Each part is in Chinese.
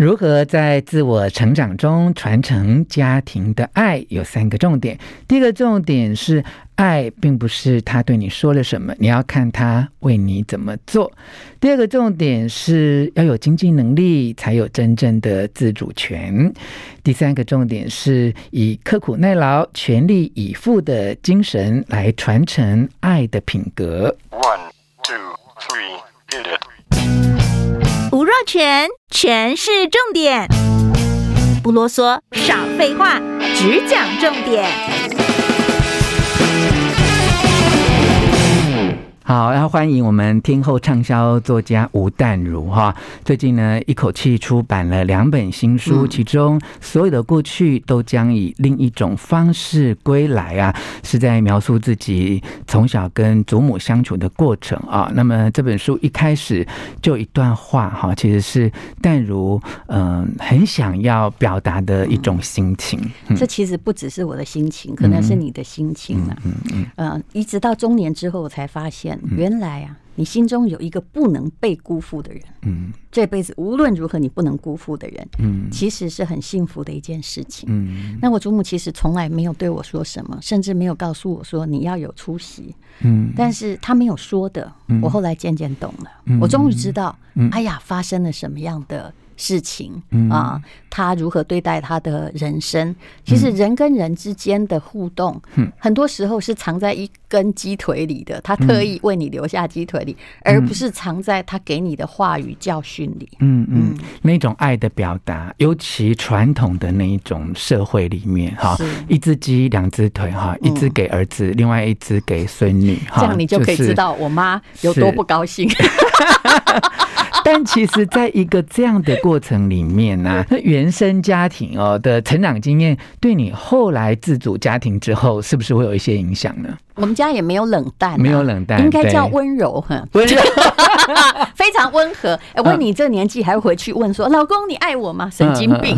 如何在自我成长中传承家庭的爱？有三个重点。第一个重点是，爱并不是他对你说了什么，你要看他为你怎么做。第二个重点是要有经济能力，才有真正的自主权。第三个重点是以刻苦耐劳、全力以赴的精神来传承爱的品格。全全是重点，不啰嗦，少废话，只讲重点。好，然后欢迎我们听后畅销作家吴淡如哈。最近呢，一口气出版了两本新书，其中所有的过去都将以另一种方式归来啊，是在描述自己从小跟祖母相处的过程啊。那么这本书一开始就一段话哈，其实是淡如嗯很想要表达的一种心情。这其实不只是我的心情，可能是你的心情了。嗯嗯嗯，一直到中年之后，我才发现。原来啊，你心中有一个不能被辜负的人，嗯，这辈子无论如何你不能辜负的人，嗯，其实是很幸福的一件事情，嗯。那我祖母其实从来没有对我说什么，甚至没有告诉我说你要有出息，嗯，但是她没有说的，我后来渐渐懂了，我终于知道，哎呀，发生了什么样的。事情啊，他如何对待他的人生？其实人跟人之间的互动，很多时候是藏在一根鸡腿里的。他特意为你留下鸡腿里，而不是藏在他给你的话语教训里。嗯嗯，那种爱的表达，尤其传统的那一种社会里面，哈，一只鸡两只腿，哈，一只给儿子，另外一只给孙女，哈这样你就可以知道我妈有多不高兴。但其实，在一个这样的过程里面呢、啊，那原生家庭哦的成长经验，对你后来自主家庭之后，是不是会有一些影响呢？我们家也没有冷淡、啊，没有冷淡，应该叫温柔哈，温柔，非常温和。哎，问你这年纪还会回去问说：“老公，你爱我吗？”神经病。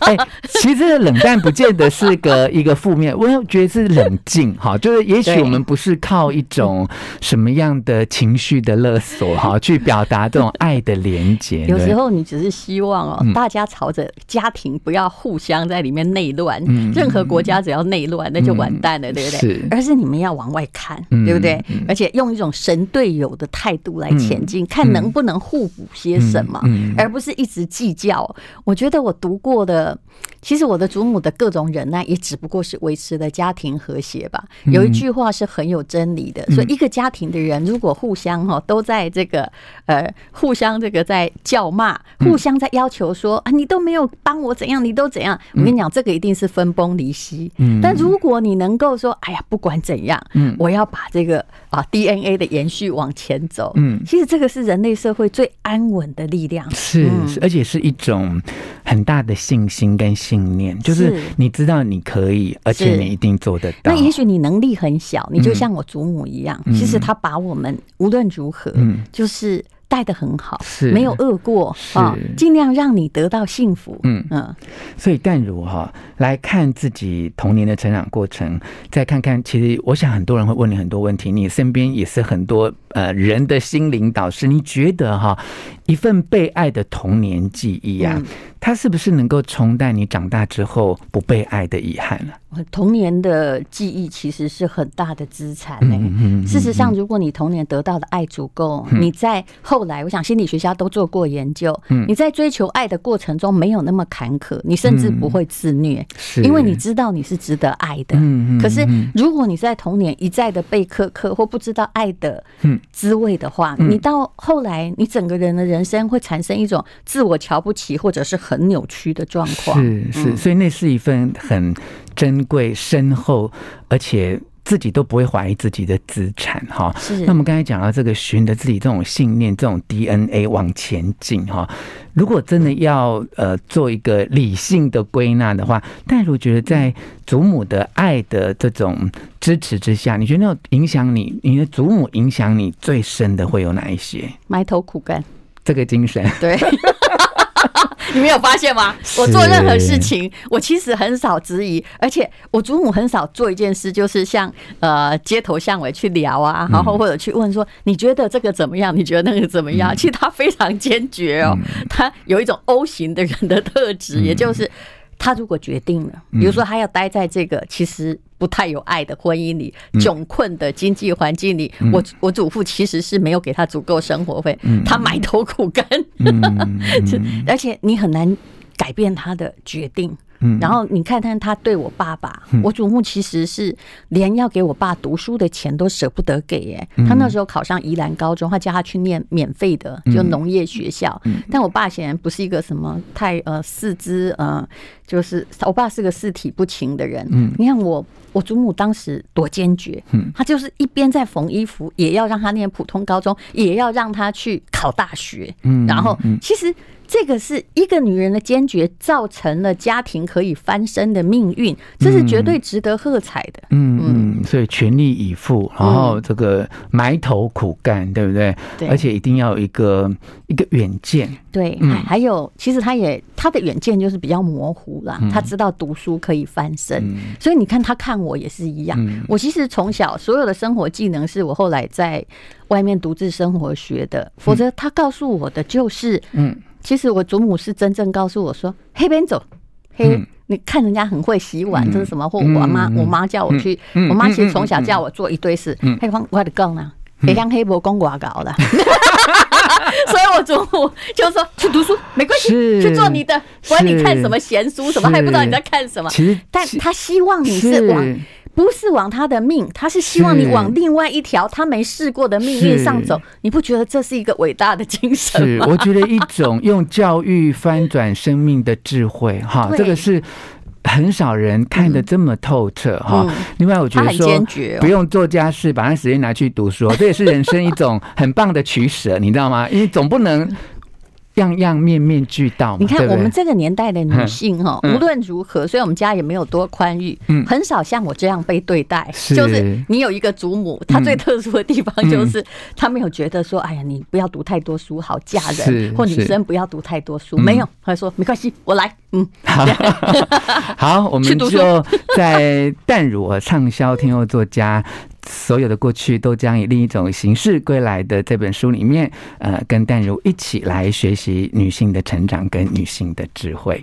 哎，其实冷淡不见得是个一个负面，我觉得是冷静哈，就是也许我们不是靠一种什么样的情绪的勒索哈，去表达这种爱的连结。有时候你只是希望哦，大家朝着家庭不要互相在里面内乱，任何国家只要内乱那就完蛋了，对不对？是，而是你们要。往外看，对不对？而且用一种神队友的态度来前进，看能不能互补些什么，而不是一直计较。我觉得我读过的，其实我的祖母的各种忍耐，也只不过是维持了家庭和谐吧。有一句话是很有真理的，所以一个家庭的人如果互相哈都在这个呃互相这个在叫骂，互相在要求说啊你都没有帮我怎样，你都怎样，我跟你讲这个一定是分崩离析。但如果你能够说哎呀不管怎样。嗯，我要把这个啊 DNA 的延续往前走。嗯，其实这个是人类社会最安稳的力量，是，而且是一种很大的信心跟信念，就是你知道你可以，而且你一定做得到。那也许你能力很小，你就像我祖母一样，其实他把我们无论如何，嗯，就是。带的很好，是。没有饿过啊，尽量让你得到幸福。嗯。嗯，所以淡如哈来看自己童年的成长过程，再看看，其实我想很多人会问你很多问题，你身边也是很多呃人的心灵导师，你觉得哈一份被爱的童年记忆啊，它是不是能够冲淡你长大之后不被爱的遗憾呢？童年的记忆其实是很大的资产呢。事实上，如果你童年得到的爱足够，你在后来，我想心理学家都做过研究，你在追求爱的过程中没有那么坎坷，你甚至不会自虐，因为你知道你是值得爱的。可是，如果你在童年一再的被苛刻或不知道爱的滋味的话，你到后来，你整个人的人生会产生一种自我瞧不起或者是很扭曲的状况。是是，所以那是一份很珍贵、深厚，而且自己都不会怀疑自己的资产哈。是。那我们刚才讲到这个，循着自己这种信念、这种 DNA 往前进哈。如果真的要呃做一个理性的归纳的话，戴如觉得在祖母的爱的这种支持之下，你觉得那种影响你，你的祖母影响你最深的会有哪一些？埋头苦干，这个精神。对。你没有发现吗？我做任何事情，我其实很少质疑，而且我祖母很少做一件事，就是像呃街头巷尾去聊啊，然后或者去问说你觉得这个怎么样？你觉得那个怎么样？其实他非常坚决哦，他有一种 O 型的人的特质，也就是。他如果决定了，比如说他要待在这个其实不太有爱的婚姻里、窘困的经济环境里，我我祖父其实是没有给他足够生活费，他埋头苦干，而且你很难改变他的决定。然后你看看他对我爸爸，我祖母其实是连要给我爸读书的钱都舍不得给耶。他那时候考上宜兰高中，他叫他去念免费的就农业学校。但我爸显然不是一个什么太呃四肢呃，就是我爸是个四体不勤的人。你看我我祖母当时多坚决，嗯他就是一边在缝衣服，也要让他念普通高中，也要让他去考大学。嗯然后其实。这个是一个女人的坚决，造成了家庭可以翻身的命运，这是绝对值得喝彩的。嗯嗯，所以全力以赴，然后这个埋头苦干，对不对？对，而且一定要有一个一个远见。对，还有，其实他也他的远见就是比较模糊啦。他知道读书可以翻身，所以你看他看我也是一样。我其实从小所有的生活技能是我后来在外面独自生活学的，否则他告诉我的就是嗯。其实我祖母是真正告诉我说：“黑边走，黑，你看人家很会洗碗，这是什么？”或我妈，我妈叫我去，我妈其实从小叫我做一堆事。黑方我的讲呢，别让黑伯公我搞的，所以我祖母就说去读书没关系，去做你的，管你看什么闲书，什么还不知道你在看什么。其实，但他希望你是往。不是往他的命，他是希望你往另外一条他没试过的命运上走。你不觉得这是一个伟大的精神吗？是，我觉得一种用教育翻转生命的智慧，哈，这个是很少人看得这么透彻，哈。另外，我觉得说不用做家事，把那时间拿去读书，这也是人生一种很棒的取舍，你知道吗？因为总不能。样样面面俱到。你看，我们这个年代的女性哈，无论如何，所以我们家也没有多宽裕，很少像我这样被对待。就是你有一个祖母，她最特殊的地方就是她没有觉得说，哎呀，你不要读太多书，好嫁人，或女生不要读太多书，没有，她说没关系，我来，嗯，好，好，我们就在淡如畅销天后作家。所有的过去都将以另一种形式归来的这本书里面，呃，跟淡如一起来学习女性的成长跟女性的智慧。